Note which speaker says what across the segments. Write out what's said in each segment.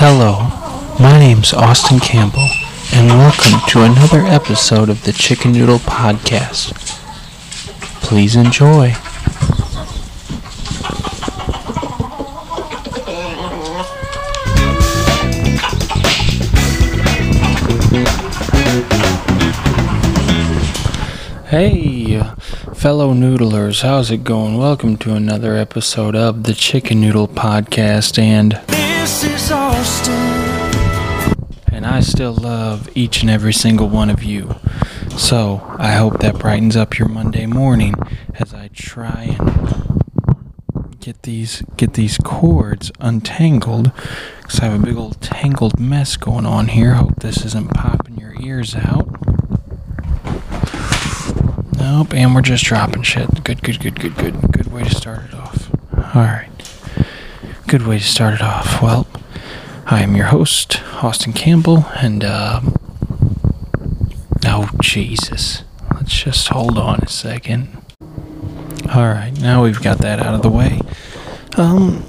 Speaker 1: Hello, my name's Austin Campbell, and welcome to another episode of the Chicken Noodle Podcast. Please enjoy. Hey, fellow noodlers, how's it going? Welcome to another episode of the Chicken Noodle Podcast, and
Speaker 2: This is
Speaker 1: I still love each and every single one of you. So I hope that brightens up your Monday morning as I try and get these get these cords untangled because I have a big old tangled mess going on here. Hope this isn't popping your ears out. Nope, and we're just dropping shit. Good, good, good, good, good. Good way to start it off. All right. Good way to start it off. Well, I am your host, Austin Campbell, and um, oh Jesus, let's just hold on a second. All right, now we've got that out of the way. Um,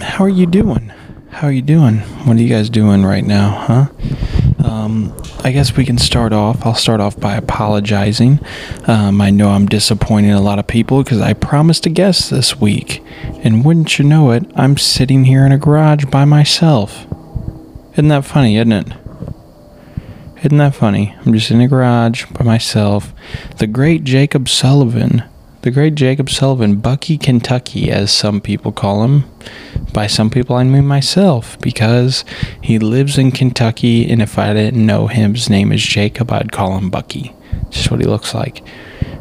Speaker 1: how are you doing? How are you doing? What are you guys doing right now, huh? Um, I guess we can start off. I'll start off by apologizing. Um, I know I'm disappointing a lot of people because I promised a guest this week. And wouldn't you know it, I'm sitting here in a garage by myself. Isn't that funny, isn't it? Isn't that funny? I'm just in a garage by myself. The great Jacob Sullivan, the great Jacob Sullivan, Bucky Kentucky, as some people call him. By some people, I mean myself, because he lives in Kentucky, and if I didn't know him, his name is Jacob, I'd call him Bucky. Just what he looks like.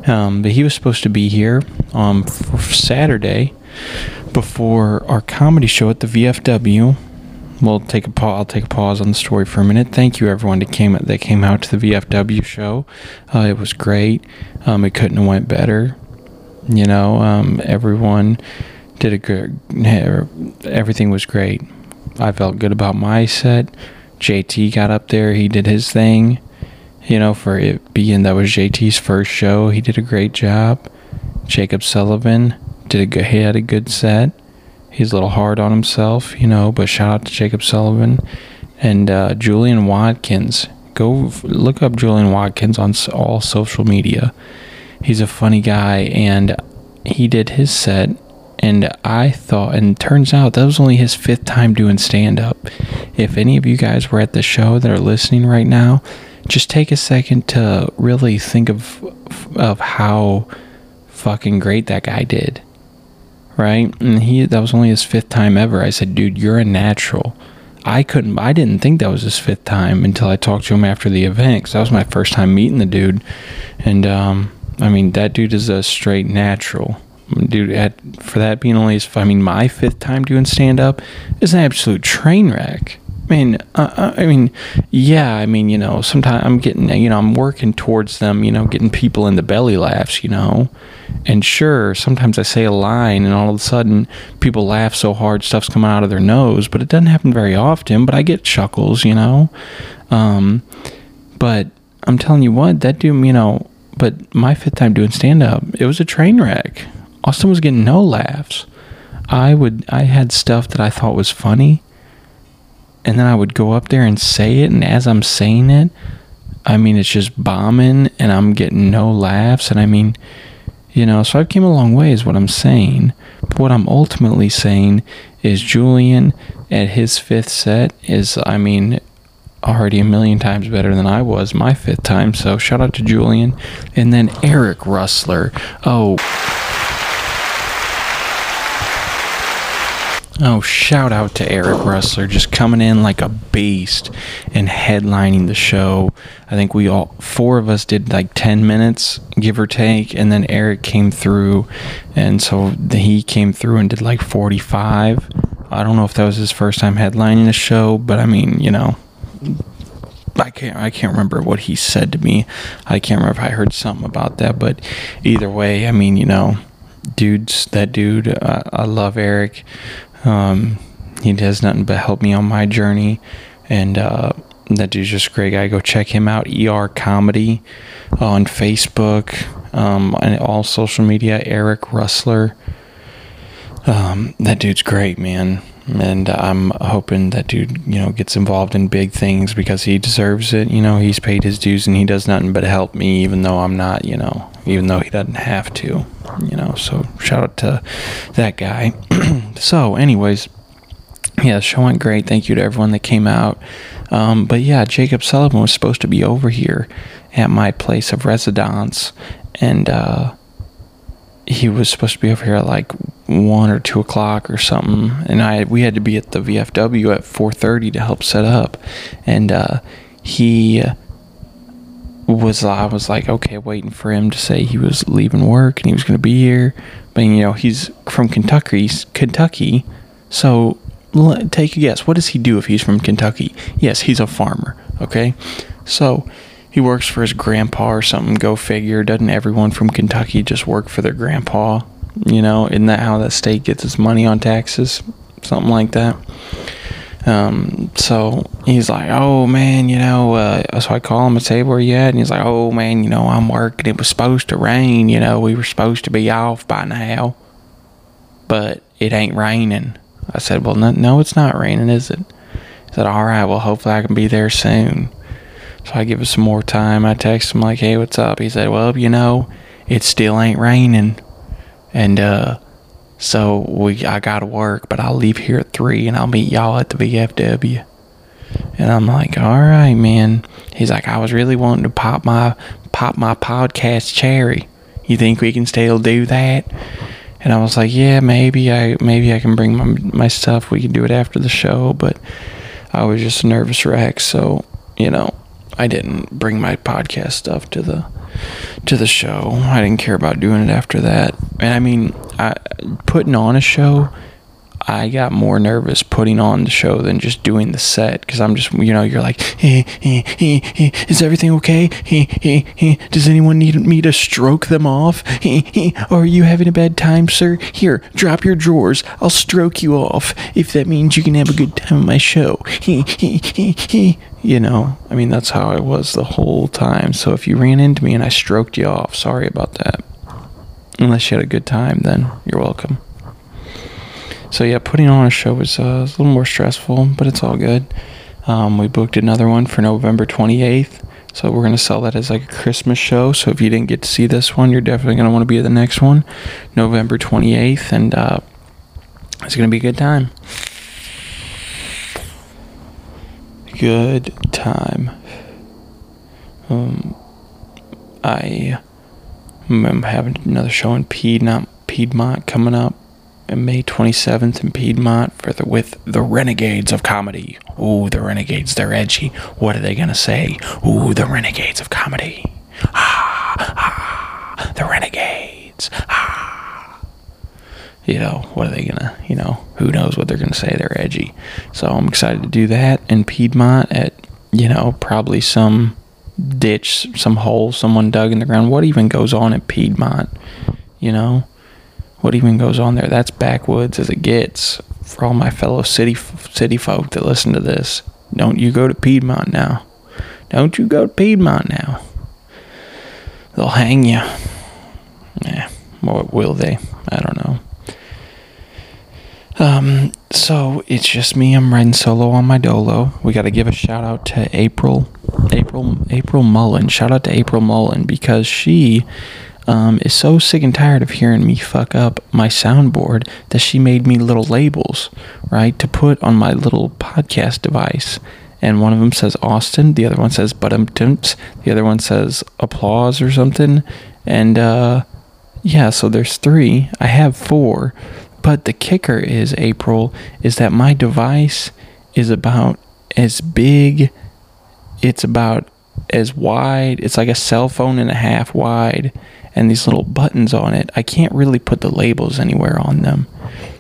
Speaker 1: Um, but he was supposed to be here um, for Saturday before our comedy show at the VFW. We'll take a pause. I'll take a pause on the story for a minute. Thank you, everyone that came that came out to the VFW show. Uh, it was great. Um, it couldn't have went better. You know, um, everyone did a good. Everything was great. I felt good about my set. JT got up there. He did his thing. You know, for it being that was JT's first show, he did a great job. Jacob Sullivan did a good. He had a good set. He's a little hard on himself, you know, but shout out to Jacob Sullivan and uh, Julian Watkins. Go look up Julian Watkins on all social media. He's a funny guy, and he did his set. And I thought, and turns out that was only his fifth time doing stand up. If any of you guys were at the show that are listening right now, just take a second to really think of of how fucking great that guy did right? And he that was only his fifth time ever. I said, dude, you're a natural. I couldn't. I didn't think that was his fifth time until I talked to him after the event because that was my first time meeting the dude. And um, I mean, that dude is a straight natural. Dude, at, for that being only his, I mean, my fifth time doing stand up is an absolute train wreck. I mean, uh, uh, I mean, yeah. I mean, you know, sometimes I'm getting, you know, I'm working towards them, you know, getting people in the belly laughs, you know. And sure, sometimes I say a line, and all of a sudden, people laugh so hard, stuff's coming out of their nose. But it doesn't happen very often. But I get chuckles, you know. Um, but I'm telling you what, that dude, you know. But my fifth time doing stand up, it was a train wreck. Austin was getting no laughs. I would, I had stuff that I thought was funny and then I would go up there and say it, and as I'm saying it, I mean it's just bombing, and I'm getting no laughs, and I mean, you know, so I've came a long way, is what I'm saying. But what I'm ultimately saying is Julian at his fifth set is, I mean, already a million times better than I was my fifth time. So shout out to Julian, and then Eric Rustler. Oh. Oh, shout out to Eric Rustler just coming in like a beast and headlining the show. I think we all, four of us did like 10 minutes, give or take, and then Eric came through. And so he came through and did like 45. I don't know if that was his first time headlining a show, but I mean, you know. I can't I can't remember what he said to me. I can't remember if I heard something about that, but either way, I mean, you know, dudes, that dude, uh, I love Eric. Um, he does nothing but help me on my journey, and uh, that dude's just a great guy. Go check him out. ER Comedy on Facebook, um, and all social media. Eric Rustler. Um, that dude's great, man. And I'm hoping that dude, you know, gets involved in big things because he deserves it. You know, he's paid his dues and he does nothing but help me, even though I'm not, you know, even though he doesn't have to, you know. So shout out to that guy. so, anyways, yeah, show went great. Thank you to everyone that came out. Um, but yeah, Jacob Sullivan was supposed to be over here at my place of residence, and uh, he was supposed to be over here at like one or two o'clock or something, and I we had to be at the VFW at four thirty to help set up, and uh, he was I was like okay, waiting for him to say he was leaving work and he was to be here, but you know he's from Kentucky, Kentucky, so take a guess. What does he do if he's from Kentucky? Yes, he's a farmer. Okay, so he works for his grandpa or something. Go figure. Doesn't everyone from Kentucky just work for their grandpa? You know, isn't that how that state gets its money on taxes? Something like that. Um, so he's like, oh man, you know, uh, so I call him and say, where you at? And he's like, oh man, you know, I'm working. It was supposed to rain, you know, we were supposed to be off by now, but it ain't raining. I said, well, no, no it's not raining, is it? He said, all right, well, hopefully I can be there soon. So I give him some more time. I text him like, hey, what's up? He said, well, you know, it still ain't raining. And uh, so we I gotta work, but I'll leave here at three and I'll meet y'all at the VFW. And I'm like, all right, man. He's like, I was really wanting to pop my pop my podcast cherry. You think we can still do that? And I was like, yeah, maybe I maybe I can bring my my stuff. We can do it after the show, but I was just a nervous wreck, so you know, I didn't bring my podcast stuff to the to the show. I didn't care about doing it after that. And I mean, I, putting on a show, I got more nervous putting on the show than just doing the set because I'm just, you know, you're like, hey, hey, hey, hey, is everything okay? Does anyone need me to stroke them off? Are you having a bad time, sir? Here, drop your drawers. I'll stroke you off if that means you can have a good time on my show. You know, I mean, that's how I was the whole time. So if you ran into me and I stroked you off, sorry about that. Unless you had a good time, then you're welcome. So yeah, putting on a show was, uh, was a little more stressful, but it's all good. Um, we booked another one for November 28th. So we're gonna sell that as like a Christmas show. So if you didn't get to see this one, you're definitely gonna want to be at the next one, November 28th, and uh, it's gonna be a good time. Good time. Um, I am having another show in Piedmont, Piedmont coming up May 27th in Piedmont for the with the Renegades of Comedy. Ooh, the Renegades, they're edgy. What are they gonna say? Ooh, the Renegades of Comedy. Ah, ah, the Renegades. Ah. You know, what are they gonna, you know, who knows what they're gonna say? They're edgy. So I'm excited to do that in Piedmont at, you know, probably some ditch, some hole someone dug in the ground. What even goes on at Piedmont? You know? what even goes on there. That's backwoods as it gets for all my fellow city city folk that listen to this. Don't you go to Piedmont now. Don't you go to Piedmont now. They'll hang you. Yeah, or will they? I don't know. Um, so it's just me. I'm riding solo on my dolo. We got to give a shout out to April, April, April Mullen. Shout out to April Mullen because she um, is so sick and tired of hearing me fuck up my soundboard that she made me little labels, right, to put on my little podcast device. And one of them says Austin, the other one says Timps, the other one says applause or something. And uh, yeah, so there's three. I have four. But the kicker is, April, is that my device is about as big, it's about as wide, it's like a cell phone and a half wide and these little buttons on it, I can't really put the labels anywhere on them.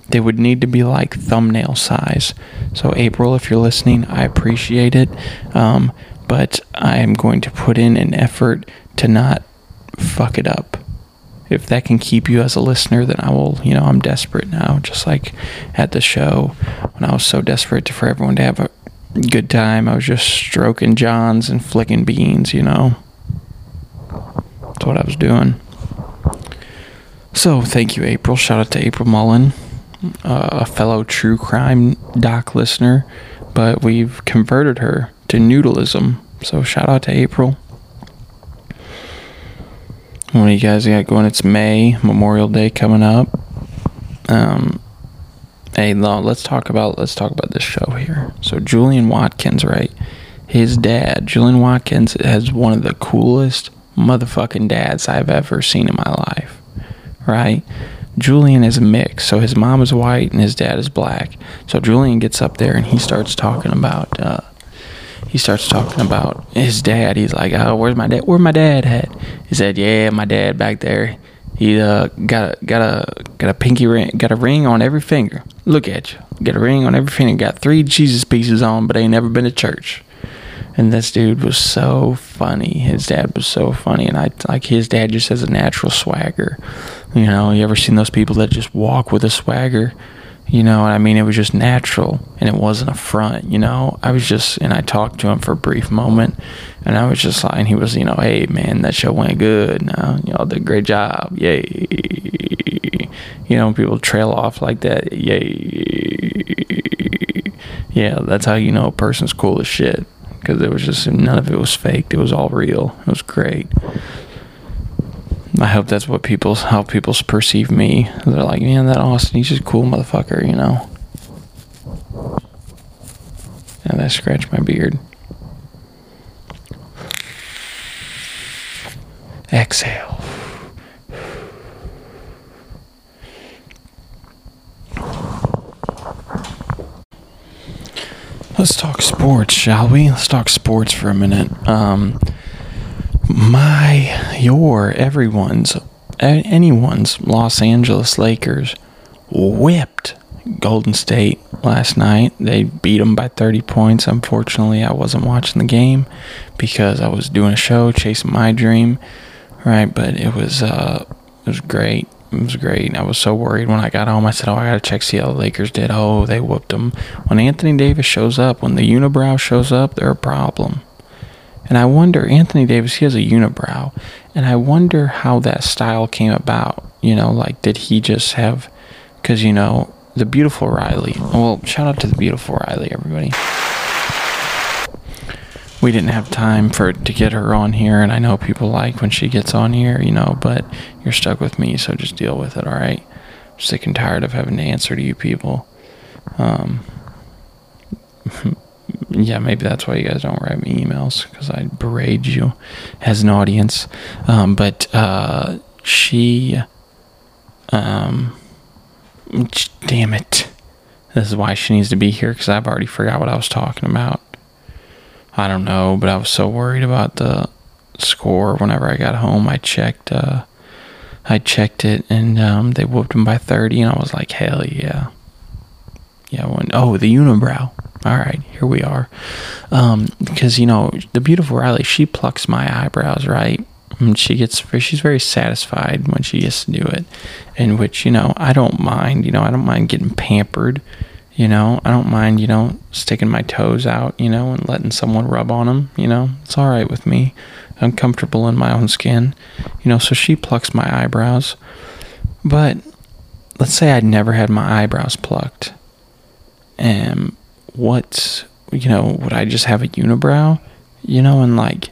Speaker 1: They would need to be like thumbnail size. So, April, if you're listening, I appreciate it. Um, but I am going to put in an effort to not fuck it up. If that can keep you as a listener, then I will, you know, I'm desperate now. Just like at the show when I was so desperate to, for everyone to have a good time, I was just stroking Johns and flicking beans, you know. That's what I was doing. So thank you, April. Shout out to April Mullen. uh, a fellow true crime doc listener, but we've converted her to noodleism. So shout out to April. What do you guys got going? It's May, Memorial Day coming up. Um, hey, no, let's talk about let's talk about this show here. So Julian Watkins, right? His dad, Julian Watkins, has one of the coolest motherfucking dads I've ever seen in my life. Right? Julian is a mix, so his mom is white and his dad is black. So Julian gets up there and he starts talking about uh, he starts talking about his dad. He's like, "Oh, where's my dad? Where my dad at?" He said, "Yeah, my dad back there. He uh, got a got a got a pinky ring, got a ring on every finger. Look at you, got a ring on every finger. Got three Jesus pieces on, but ain't never been to church." And this dude was so funny. His dad was so funny, and I like his dad just has a natural swagger. You know, you ever seen those people that just walk with a swagger? You know what I mean? It was just natural and it wasn't a front, you know? I was just, and I talked to him for a brief moment and I was just like, and he was, you know, hey man, that show went good. Now, y'all did a great job. Yay. You know, people trail off like that. Yay. Yeah, that's how you know a person's cool as shit. Because it was just, none of it was faked. It was all real. It was great. I hope that's what people how people perceive me. They're like, man, that Austin, he's just a cool motherfucker, you know. And I scratch my beard. Exhale. Let's talk sports, shall we? Let's talk sports for a minute. Um, my, your, everyone's, anyone's Los Angeles Lakers whipped Golden State last night. They beat them by 30 points. Unfortunately, I wasn't watching the game because I was doing a show chasing my dream, right? But it was uh, it was great. It was great. I was so worried when I got home. I said, "Oh, I gotta check see how the Lakers did." Oh, they whooped them. When Anthony Davis shows up, when the unibrow shows up, they're a problem. And I wonder, Anthony Davis, he has a unibrow, and I wonder how that style came about. You know, like did he just have? Because you know, the beautiful Riley. Well, shout out to the beautiful Riley, everybody. We didn't have time for to get her on here, and I know people like when she gets on here, you know. But you're stuck with me, so just deal with it, all right? I'm sick and tired of having to answer to you people. Um, yeah, maybe that's why you guys don't write me emails because I berate you as an audience. Um, but uh, she, um, damn it, this is why she needs to be here because I've already forgot what I was talking about. I don't know, but I was so worried about the score. Whenever I got home, I checked. Uh, I checked it, and um, they whooped them by thirty, and I was like, hell yeah, yeah. When oh the unibrow. All right, here we are. Um, because you know the beautiful Riley, she plucks my eyebrows, right? And she gets she's very satisfied when she gets to do it, in which you know I don't mind. You know I don't mind getting pampered. You know I don't mind. You know sticking my toes out. You know and letting someone rub on them. You know it's all right with me. I'm comfortable in my own skin. You know so she plucks my eyebrows, but let's say I'd never had my eyebrows plucked, and what you know would i just have a unibrow you know and like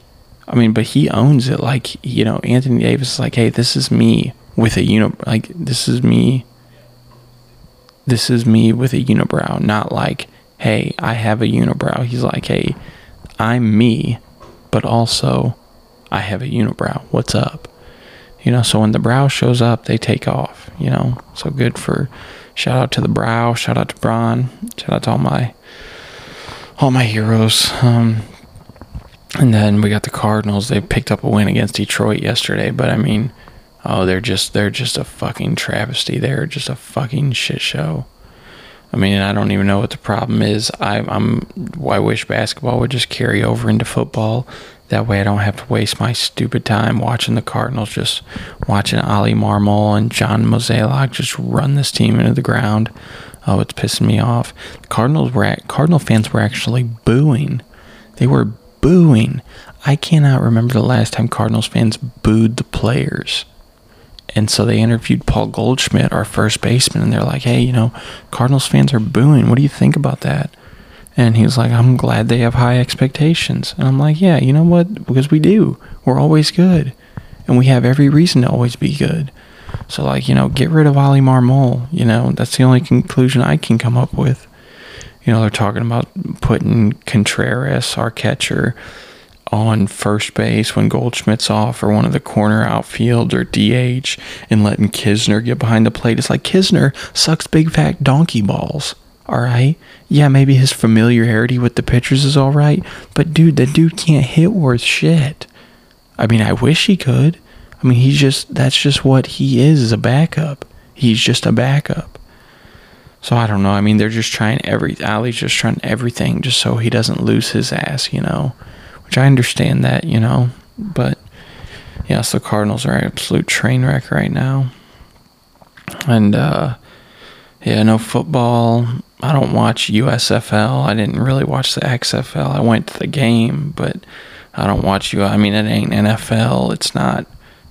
Speaker 1: i mean but he owns it. Like you know anthony davis is like hey this is me with a unibrow like this is me this is me with a unibrow not like hey i have a unibrow. He's like hey i'm me but also i have a unibrow. What's up? You know so when the brow shows up they take off you know? So good for shout out to the brow shout out to braun shout out to all my all my heroes um and then we got the cardinals they picked up a win against detroit yesterday but i mean oh they're just they're just a fucking travesty they're just a fucking shit show I mean, I don't even know what the problem is. I, I'm. I wish basketball would just carry over into football. That way, I don't have to waste my stupid time watching the Cardinals, just watching Oli Marmol and John Mozeliak just run this team into the ground. Oh, it's pissing me off. The Cardinals were at, Cardinal fans were actually booing. They were booing. I cannot remember the last time Cardinals fans booed the players. And so they interviewed Paul Goldschmidt, our first baseman, and they're like, "Hey, you know, Cardinals fans are booing. What do you think about that?" And he was like, "I'm glad they have high expectations." And I'm like, "Yeah, you know what? Because we do. We're always good, and we have every reason to always be good." So like, you know, get rid of Oli Marmol. You know, that's the only conclusion I can come up with. You know, they're talking about putting Contreras, our catcher, on first base when Goldschmidt's off or one of the corner outfield or DH and letting Knizner get behind the plate. It's like Knizner sucks big fat donkey balls. All right. Yeah, maybe his familiarity with the pitchers is all right, but dude, the dude can't hit worth shit. I mean, I wish he could. I mean, he's just that's just what he is as a backup. He's just a backup. So I don't know. I mean, they're just trying every Oli's just trying everything just so he doesn't lose his ass, you know which I understand that, you know, but yeah, so Cardinals are an absolute train wreck right now. And uh yeah, no football. I don't watch USFL. I didn't really watch the XFL. I went to the game, but I don't watch you. I mean, it ain't NFL. It's not,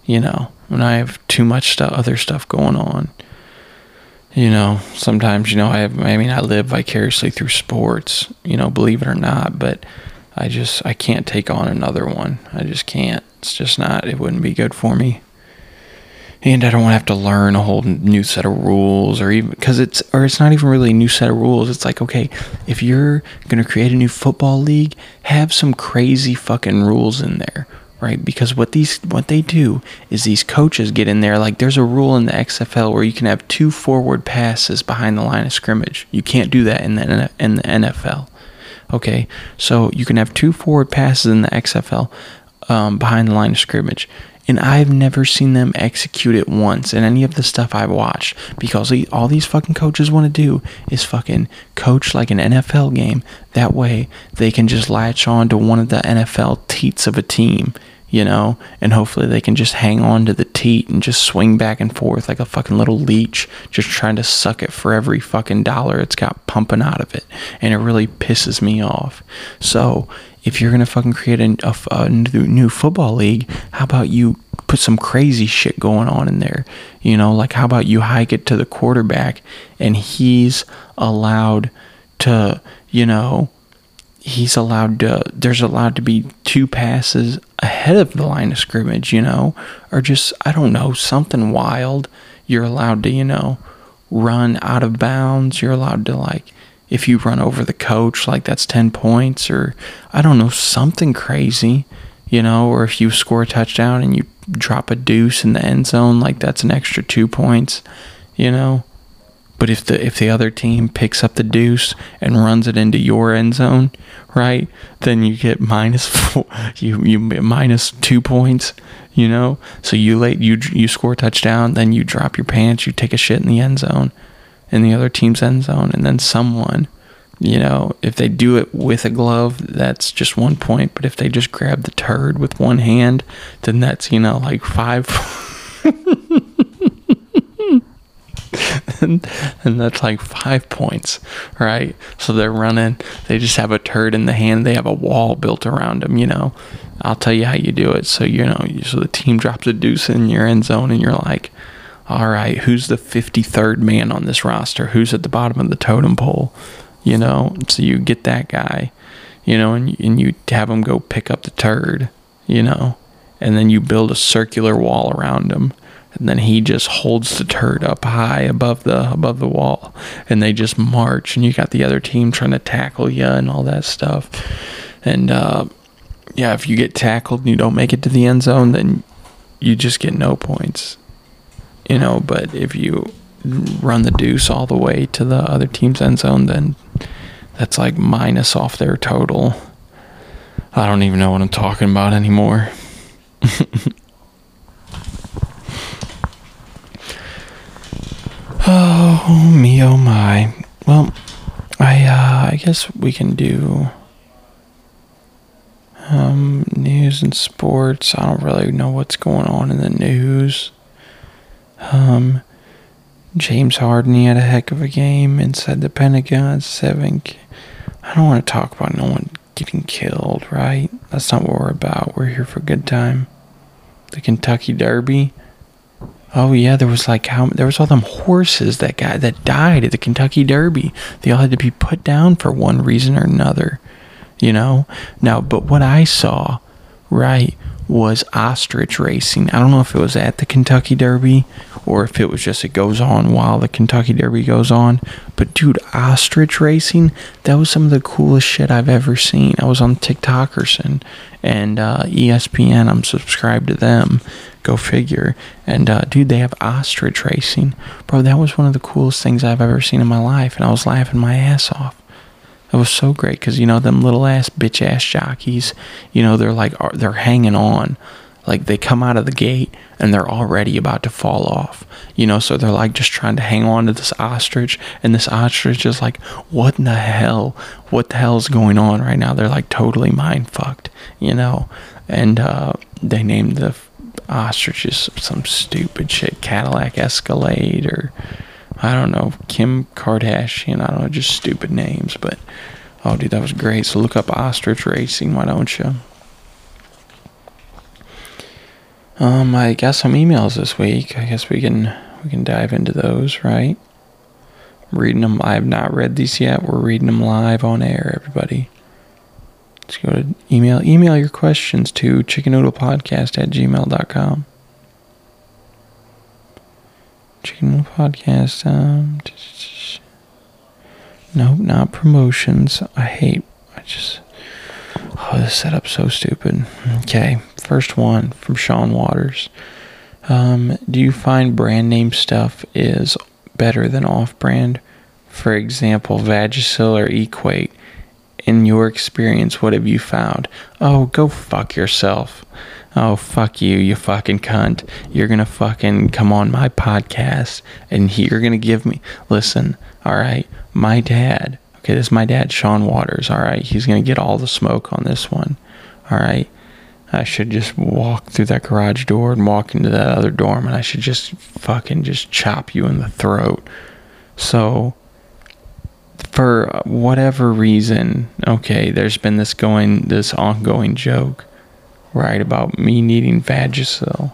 Speaker 1: you know, when I have too much other stuff going on. You know, sometimes, you know, I have, I mean, I live vicariously through sports, you know, believe it or not, but I just I can't take on another one. I just can't. It's just not. It wouldn't be good for me. And I don't want to have to learn a whole new set of rules, or even because it's or it's not even really a new set of rules. It's like okay, if you're gonna create a new football league, have some crazy fucking rules in there, right? Because what these what they do is these coaches get in there. Like there's a rule in the XFL where you can have two forward passes behind the line of scrimmage. You can't do that in the in the NFL. Okay, so you can have two forward passes in the XFL um, behind the line of scrimmage. And I've never seen them execute it once in any of the stuff I've watched because all these fucking coaches want to do is fucking coach like an NFL game. That way they can just latch on to one of the NFL teats of a team you know, and hopefully they can just hang on to the teat and just swing back and forth like a fucking little leech, just trying to suck it for every fucking dollar it's got pumping out of it. And it really pisses me off. So, if you're gonna fucking create a, a, a new football league, how about you put some crazy shit going on in there? You know, like how about you hike it to the quarterback and he's allowed to, you know, he's allowed to there's allowed to be two passes ahead of the line of scrimmage you know? Or just i don't know something wild. You're allowed to you know run out of bounds. You're allowed to like if you run over the coach like that's 10 points or i don't know something crazy you know or if you score a touchdown and you drop a deuce in the end zone like that's an extra 2 points you know but if the if the other team picks up the deuce and runs it into your end zone, right, then you get minus four, you you minus two points. You know, so you late you you score a touchdown, then you drop your pants, you take a shit in the end zone, in the other team's end zone, and then someone, you know, if they do it with a glove, that's just one point. But if they just grab the turd with one hand, then that's you know like five. and, and that's like five points, right? So they're running, they just have a turd in the hand, they have a wall built around them, you know. I'll tell you how you do it. So, you know, so the team drops a deuce in your end zone, and you're like, all right, who's the 53rd man on this roster? Who's at the bottom of the totem pole? You know, so you get that guy, you know, and, and you have him go pick up the turd, you know, and then you build a circular wall around him and then he just holds the turd up high above the above the wall and they just march and you got the other team trying to tackle you and all that stuff and uh, yeah if you get tackled and you don't make it to the end zone then you just get no points you know but if you run the deuce all the way to the other team's end zone then that's like minus off their total i don't even know what i'm talking about anymore Oh me, oh my. Well, I uh, I guess we can do um, news and sports. I don't really know what's going on in the news. Um, James Harden he had a heck of a game inside the Pentagon. Seven. I don't want to talk about no one getting killed, right? That's not what we're about. We're here for a good time. The Kentucky Derby. Oh yeah, there was like how there was all them horses that got that died at the Kentucky Derby. They all had to be put down for one reason or another. You know? Now, but what I saw, right, was ostrich racing. I don't know if it was at the Kentucky Derby or if it was just it goes on while the Kentucky Derby goes on. But dude, ostrich racing, that was some of the coolest shit I've ever seen. I was on TikTokers and and uh, ESPN. I'm subscribed to them. Go figure. And uh, dude, they have ostrich racing, bro. That was one of the coolest things I've ever seen in my life, and I was laughing my ass off. It was so great because you know them little ass bitch ass jockeys. You know they're like they're hanging on, like they come out of the gate and they're already about to fall off. You know, so they're like just trying to hang on to this ostrich, and this ostrich is like, what in the hell? What the hell is going on right now? They're like totally mind fucked. You know, and uh, they named the ostriches some stupid shit, Cadillac Escalade or. I don't know, Kim Kardashian. I don't know, just stupid names. But oh, dude, that was great. So look up ostrich racing. Why don't you? Um, I got some emails this week. I guess we can we can dive into those, right? reading them. I have not read these yet. We're reading them live on air, everybody. Let's go to email. Email your questions to chickennoodlepodcast at gmail.com. Chicken Podcast. Um, nope, not promotions. I hate. I just. Oh, this setup's so stupid. Okay, first one from Sean Waters. Um, do you find brand name stuff is better than off brand? For example, Vagisil or Equate. In your experience, what have you found? Oh, go fuck yourself. Oh, fuck you, you fucking cunt. You're gonna fucking come on my podcast and you're gonna give me. Listen, alright? My dad, okay, this is my dad, Sean Waters, alright? He's gonna get all the smoke on this one, alright? I should just walk through that garage door and walk into that other dorm and I should just fucking just chop you in the throat. So, for whatever reason, okay, there's been this going, this ongoing joke, right, about me needing Vagisil,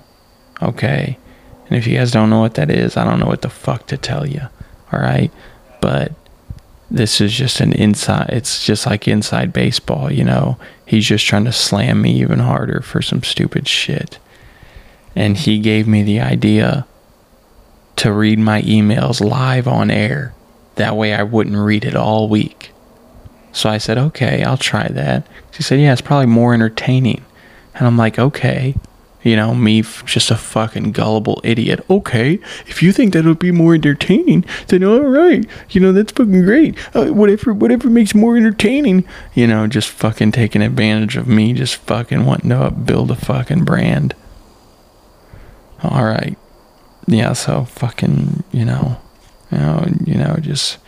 Speaker 1: okay? And if you guys don't know what that is, I don't know what the fuck to tell you, alright? But this is just an inside, it's just like inside baseball, you know? He's just trying to slam me even harder for some stupid shit. And he gave me the idea to read my emails live on air. That way I wouldn't read it all week. So I said, okay, I'll try that. She said, yeah, it's probably more entertaining. And I'm like, okay. You know, me, just a fucking gullible idiot. Okay, if you think that would be more entertaining, then all right. You know, that's fucking great. Uh, whatever, whatever makes more entertaining. You know, just fucking taking advantage of me, just fucking wanting to build a fucking brand. All right. Yeah, so fucking, you know, you know, you know, just,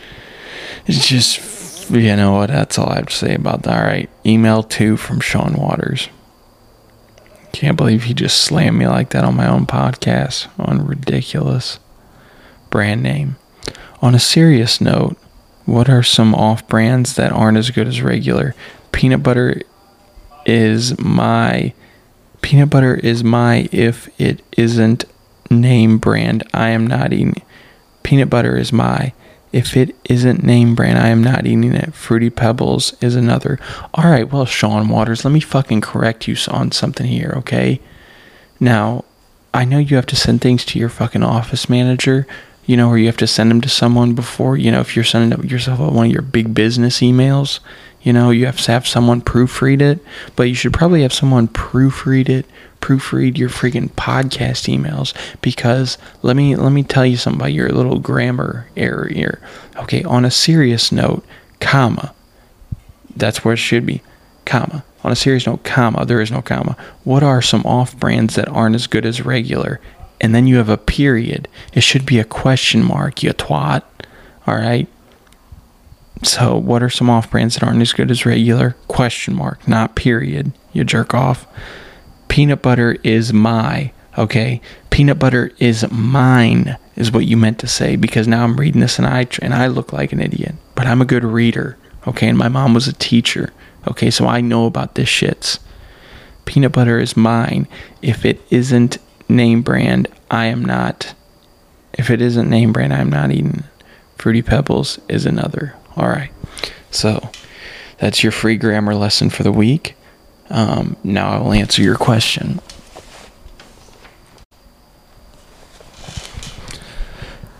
Speaker 1: it's just, you know what, that's all I have to say about that. All right, email two from Sean Waters. Can't believe he just slammed me like that on my own podcast. On ridiculous brand name. On a serious note, what are some off brands that aren't as good as regular? Peanut butter is my peanut butter is my if it isn't name brand, I am not eating peanut butter is my if it isn't name brand, I am not eating it. Fruity Pebbles is another. All right, well, Sean Waters, let me fucking correct you on something here, okay? Now, I know you have to send things to your fucking office manager, you know, or you have to send them to someone before, you know, if you're sending yourself one of your big business emails, you know, you have to have someone proofread it, but you should probably have someone proofread it, proofread your freaking podcast emails because let me let me tell you something about your little grammar error here. Okay, on a serious note, comma. That's where it should be. Comma. On a serious note, comma, there is no comma. What are some off brands that aren't as good as regular? And then you have a period. It should be a question mark, you twat. All right. So, what are some off brands that aren't as good as regular? Question mark, not period. You jerk off. Peanut butter is my, okay? Peanut butter is mine is what you meant to say because now I'm reading this and I and I look like an idiot. But I'm a good reader, okay? And my mom was a teacher. Okay, so I know about this shits. Peanut butter is mine. If it isn't name brand, I am not. If it isn't name brand, I'm not eating. Fruity Pebbles is another. All right. So that's your free grammar lesson for the week. Um, now I will answer your question.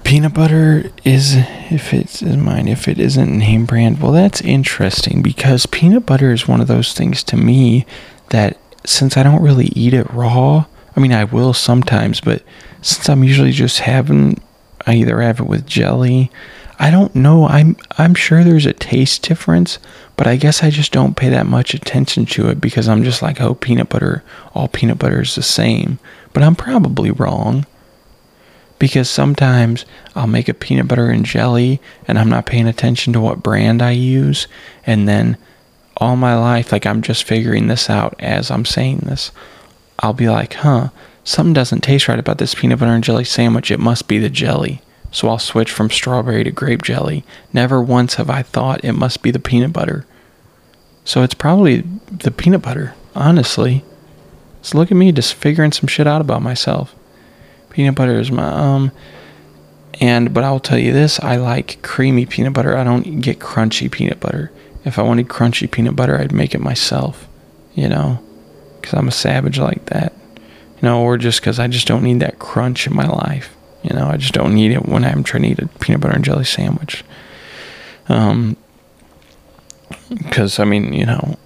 Speaker 1: Peanut butter is, if it's is mine, if it isn't name brand, well, that's interesting because peanut butter is one of those things to me that since I don't really eat it raw, I mean, I will sometimes, but since I'm usually just having, I either have it with jelly. I don't know. I'm I'm sure there's a taste difference, but I guess I just don't pay that much attention to it because I'm just like, oh, peanut butter, all peanut butter is the same. But I'm probably wrong. Because sometimes I'll make a peanut butter and jelly and I'm not paying attention to what brand I use. And then all my life, like I'm just figuring this out as I'm saying this, I'll be like, huh, something doesn't taste right about this peanut butter and jelly sandwich. It must be the jelly. So I'll switch from strawberry to grape jelly. Never once have I thought it must be the peanut butter. So it's probably the peanut butter, honestly. So look at me just figuring some shit out about myself. Peanut butter is my um and but I'll tell you this, I like creamy peanut butter. I don't get crunchy peanut butter. If I wanted crunchy peanut butter, I'd make it myself, you know, cuz I'm a savage like that. You know, or just cuz I just don't need that crunch in my life. You know, I just don't need it when I'm trying to eat a peanut butter and jelly sandwich. Um cuz I mean, you know,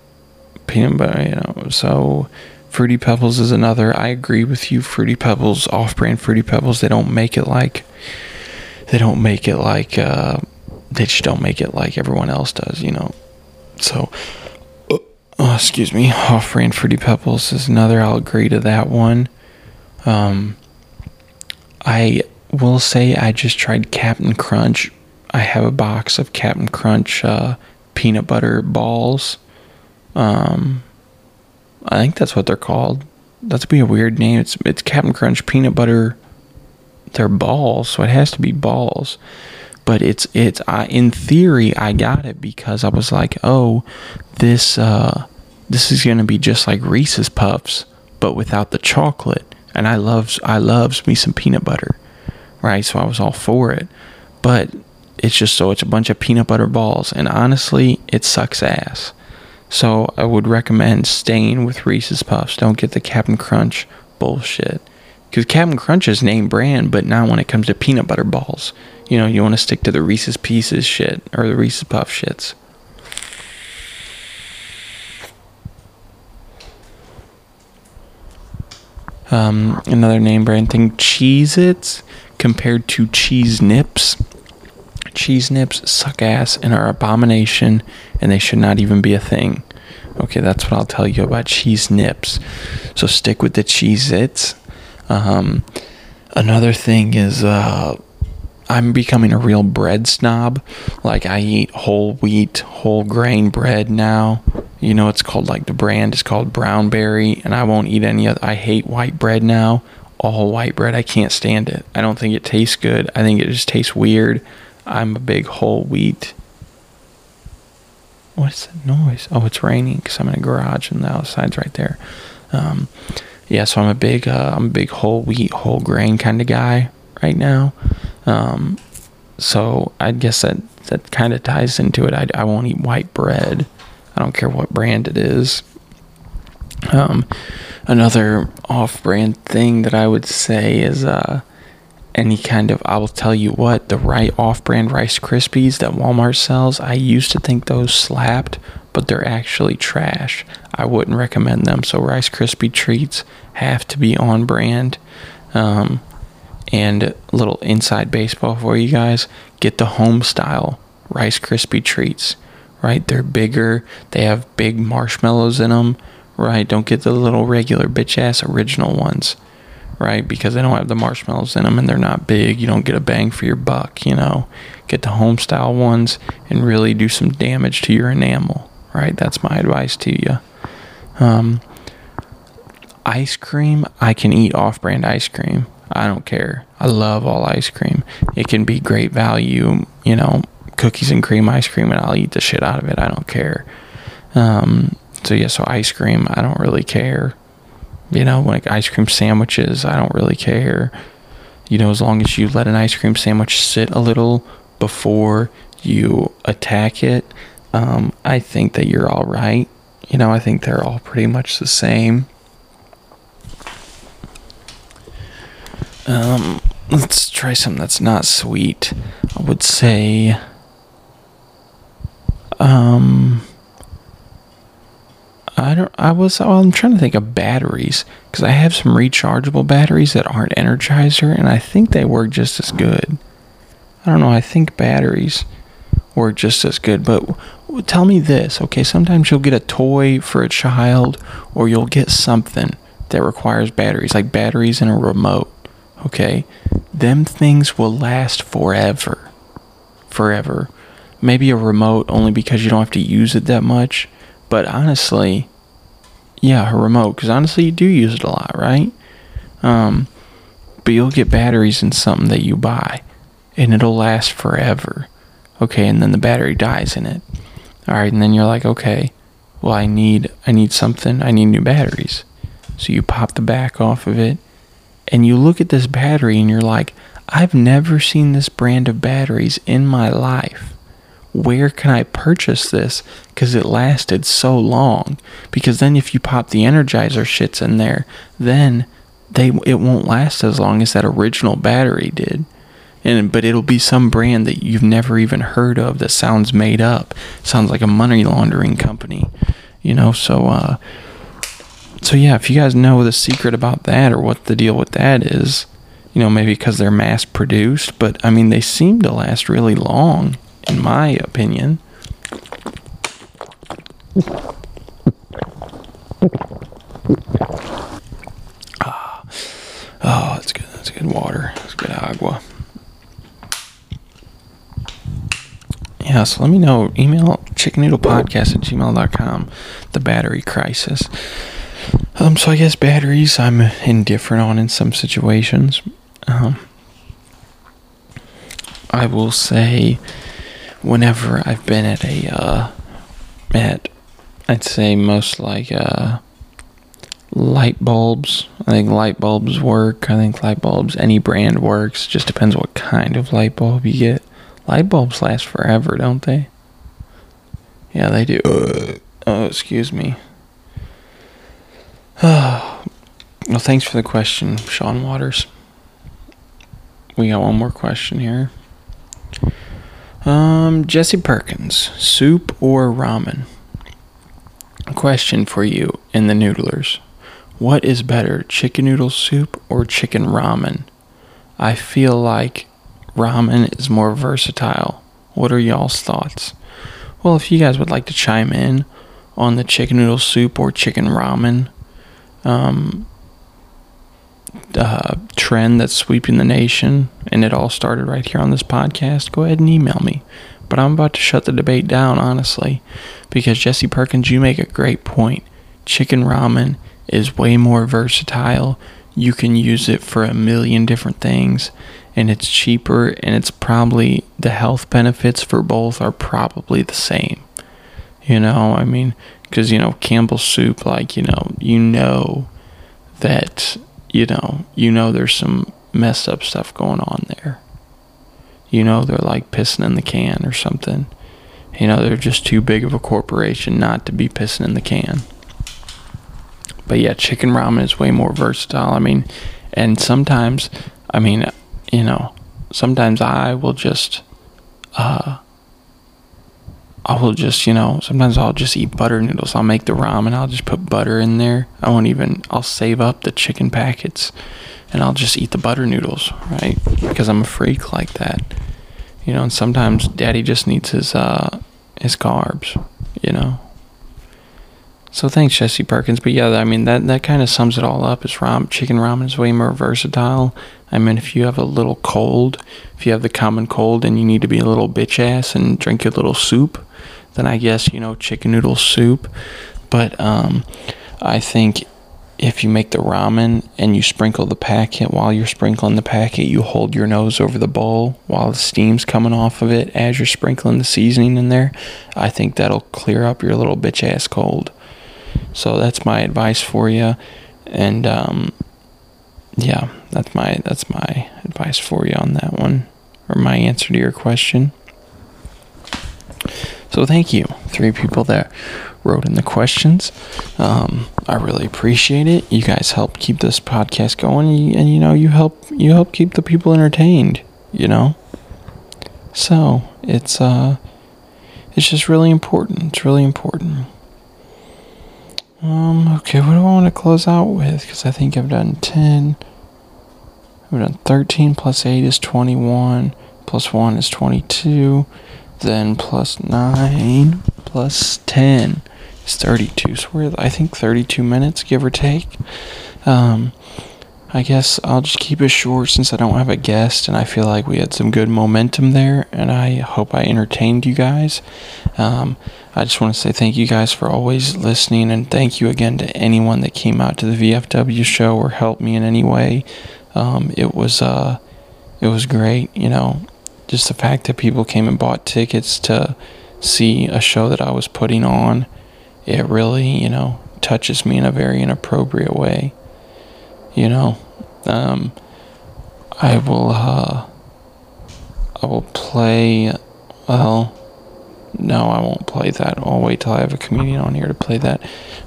Speaker 1: peanut butter, you know, so Fruity Pebbles is another. I agree with you. Fruity Pebbles, off-brand Fruity Pebbles, they don't make it like they don't make it like uh, they just don't make it like everyone else does, you know. So, oh, excuse me, off-brand Fruity Pebbles is another. I'll agree to that one. Um, I will say I just tried Captain Crunch. I have a box of Captain Crunch uh, peanut butter balls. Um, I think that's what they're called. That's be a weird name. It's it's Captain Crunch peanut butter. They're balls, so it has to be balls. But it's it's I in theory I got it because I was like, oh, this uh, this is gonna be just like Reese's Puffs, but without the chocolate. And I loves I loves me some peanut butter, right? So I was all for it. But it's just so it's a bunch of peanut butter balls, and honestly, it sucks ass. So I would recommend staying with Reese's Puffs. Don't get the Captain Crunch bullshit. Because Captain Crunch is name brand, but not when it comes to peanut butter balls. You know, you want to stick to the Reese's Pieces shit or the Reese's Puff shits. Um, another name brand thing, Cheez Its compared to Cheese Nips. Cheese Nips suck ass and are abomination, and they should not even be a thing. Okay, that's what I'll tell you about cheese nips. So stick with the Cheez Its. Um, another thing is uh, I'm becoming a real bread snob. Like I eat whole wheat, whole grain bread now. You know, it's called like the brand is called Brownberry, and I won't eat any other. I hate white bread now. All white bread, I can't stand it. I don't think it tastes good. I think it just tastes weird. I'm a big whole wheat what is that noise? Oh, it's raining because I'm in a garage and the outside's right there. Um, yeah, so I'm a big, uh, I'm a big whole wheat, whole grain kind of guy right now. Um, so I guess that that kind of ties into it. I, I won't eat white bread. I don't care what brand it is. Um, another off-brand thing that I would say is uh, any kind of I will tell you what the right off-brand Rice Krispies that Walmart sells. I used to think those slapped, but they're actually trash. I wouldn't recommend them. So Rice Krispie treats have to be on brand. Um, and a little inside baseball for you guys. Get the home style Rice Krispie treats. Right, they're bigger. They have big marshmallows in them. Right, don't get the little regular bitch ass original ones right? Because they don't have the marshmallows in them and they're not big. You don't get a bang for your buck, you know. Get the home style ones and really do some damage to your enamel, right? That's my advice to you. Um, ice cream, I can eat off brand ice cream. I don't care. I love all ice cream. It can be great value, you know, cookies and cream ice cream, and I'll eat the shit out of it. I don't care. Um, so, yeah, so ice cream, I don't really care. You know, like ice cream sandwiches, I don't really care. You know, as long as you let an ice cream sandwich sit a little before you attack it, um, I think that you're all right. You know, I think they're all pretty much the same. Um, let's try something that's not sweet. I would say, um, I don't. I was. Well, I'm trying to think of batteries because I have some rechargeable batteries that aren't Energizer, and I think they work just as good. I don't know. I think batteries work just as good. But tell me this, okay? Sometimes you'll get a toy for a child, or you'll get something that requires batteries, like batteries in a remote. Okay, them things will last forever, forever. Maybe a remote only because you don't have to use it that much. But honestly, yeah, a remote because honestly you do use it a lot, right? Um, but you'll get batteries in something that you buy, and it'll last forever. Okay, and then the battery dies in it. All right, and then you're like, okay, well I need I need something. I need new batteries. So you pop the back off of it, and you look at this battery, and you're like, I've never seen this brand of batteries in my life where can I purchase this? Because it lasted so long. Because then if you pop the Energizer shits in there, then they it won't last as long as that original battery did. And but it'll be some brand that you've never even heard of that sounds made up. Sounds like a money laundering company. You know, so uh so yeah, if you guys know the secret about that or what the deal with that is, you know, maybe because they're mass produced, but I mean they seem to last really long in my opinion. Ah, oh, that's good. That's good water. That's good agua. Yeah, so let me know. Email chickennoodlepodcast at gmail.com. The battery crisis. Um, so I guess batteries I'm indifferent on in some situations. Um, I will say whenever I've been at a uh, at I'd say most like uh, light bulbs. I think light bulbs work. I think light bulbs any brand works. Just depends what kind of light bulb you get. Light bulbs last forever, don't they? Yeah, they do. Oh, excuse me. well, thanks for the question, Sean Waters. We got one more question here. Um, Jesse Perkins, soup or ramen? Question for you in the noodlers. What is better, chicken noodle soup or chicken ramen? I feel like ramen is more versatile. What are y'all's thoughts? Well, if you guys would like to chime in on the chicken noodle soup or chicken ramen, um, uh, trend that's sweeping the nation, and it all started right here on this podcast, go ahead and email me. But I'm about to shut the debate down, honestly, because Jesse Perkins, you make a great point. Chicken ramen is way more versatile. You can use it for a million different things, and it's cheaper, and it's probably the health benefits for both are probably the same. You know, I mean, because, you know, Campbell's soup, like, you know, you know that you know, you know there's some messed up stuff going on there. You know they're like pissing in the can or something. You know they're just too big of a corporation not to be pissing in the can. But yeah, chicken ramen is way more versatile. I mean, and sometimes, I mean, you know, sometimes I will just uh I will just, you know, sometimes I'll just eat butter noodles. I'll make the ramen. I'll just put butter in there. I won't even, I'll save up the chicken packets and I'll just eat the butter noodles, right? Because I'm a freak like that. You know, and sometimes daddy just needs his, uh, his carbs, you know? So thanks, Jesse Perkins. But yeah, I mean, that, that kind of sums it all up. Is ram, chicken ramen is way more versatile. I mean, if you have a little cold, if you have the common cold and you need to be a little bitch ass and drink a little soup, then I guess you know chicken noodle soup. But um, I think if you make the ramen and you sprinkle the packet while you're sprinkling the packet, you hold your nose over the bowl while the steam's coming off of it as you're sprinkling the seasoning in there. I think that'll clear up your little bitch ass cold. So that's my advice for you. And um, yeah, that's my that's my advice for you on that one, or my answer to your question. So thank you, three people that wrote in the questions. Um, I really appreciate it. You guys help keep this podcast going, and you, and you know you help you help keep the people entertained. You know, so it's uh, it's just really important. It's really important. Um, okay, what do I want to close out with? Because I think I've done 10. I've done 13 plus 8 is 21. Plus 1 is 22. Then plus 9 plus 10 is 32. So we're, I think, 32 minutes, give or take. Um, I guess I'll just keep it short since I don't have a guest, and I feel like we had some good momentum there, and I hope I entertained you guys. Um, I just want to say thank you guys for always listening, and thank you again to anyone that came out to the VFW show or helped me in any way. Um, it was uh, it was great, you know, just the fact that people came and bought tickets to see a show that I was putting on. It really, you know, touches me in a very inappropriate way you know. Um, I will, uh, I will play, well, no, I won't play that. I'll wait till I have a comedian on here to play that.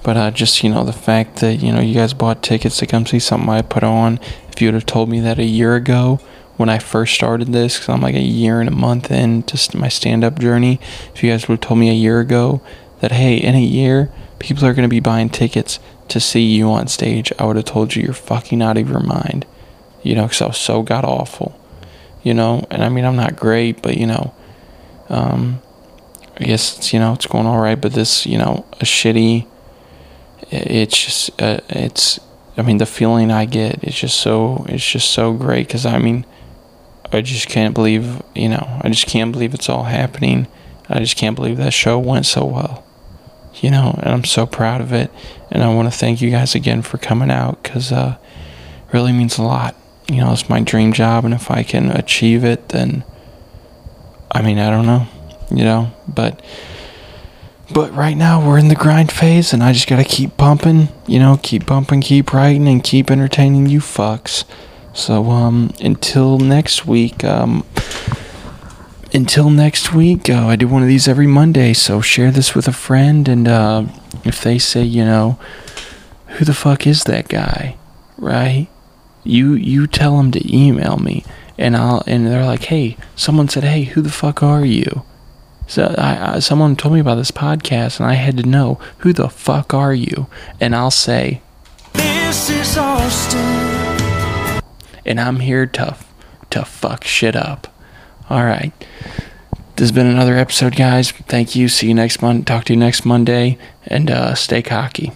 Speaker 1: But uh, just, you know, the fact that, you know, you guys bought tickets to come see something I put on. If you would have told me that a year ago when I first started this, because I'm like a year and a month into my stand up journey, if you guys would have told me a year ago that, hey, in a year, people are going to be buying tickets to see you on stage, I would have told you you're fucking out of your mind. You know, because I was so god awful. You know, and I mean, I'm not great, but you know, um, I guess it's, you know, it's going all right, but this, you know, a shitty, it's just, uh, it's, I mean, the feeling I get is just so, it's just so great because I mean, I just can't believe, you know, I just can't believe it's all happening. I just can't believe that show went so well you know, and I'm so proud of it. And I want to thank you guys again for coming out because uh, it really means a lot. You know, it's my dream job, and if I can achieve it, then I mean, I don't know, you know, but but right now we're in the grind phase, and I just gotta keep pumping, you know, keep pumping, keep writing, and keep entertaining you fucks. So um, until next week, um, until next week, uh, I do one of these every Monday, so share this with a friend. And uh, if they say, you know, who the fuck is that guy, right? You you tell them to email me, and I'll and they're like, hey, someone said, hey, who the fuck are you? So I, I someone told me about this podcast, and I had to know who the fuck are you, and I'll say,
Speaker 2: This is Austin.
Speaker 1: and I'm here to to fuck shit up. All right. This has been another episode, guys. Thank you. See you next month. Talk to you next Monday, and uh, stay cocky.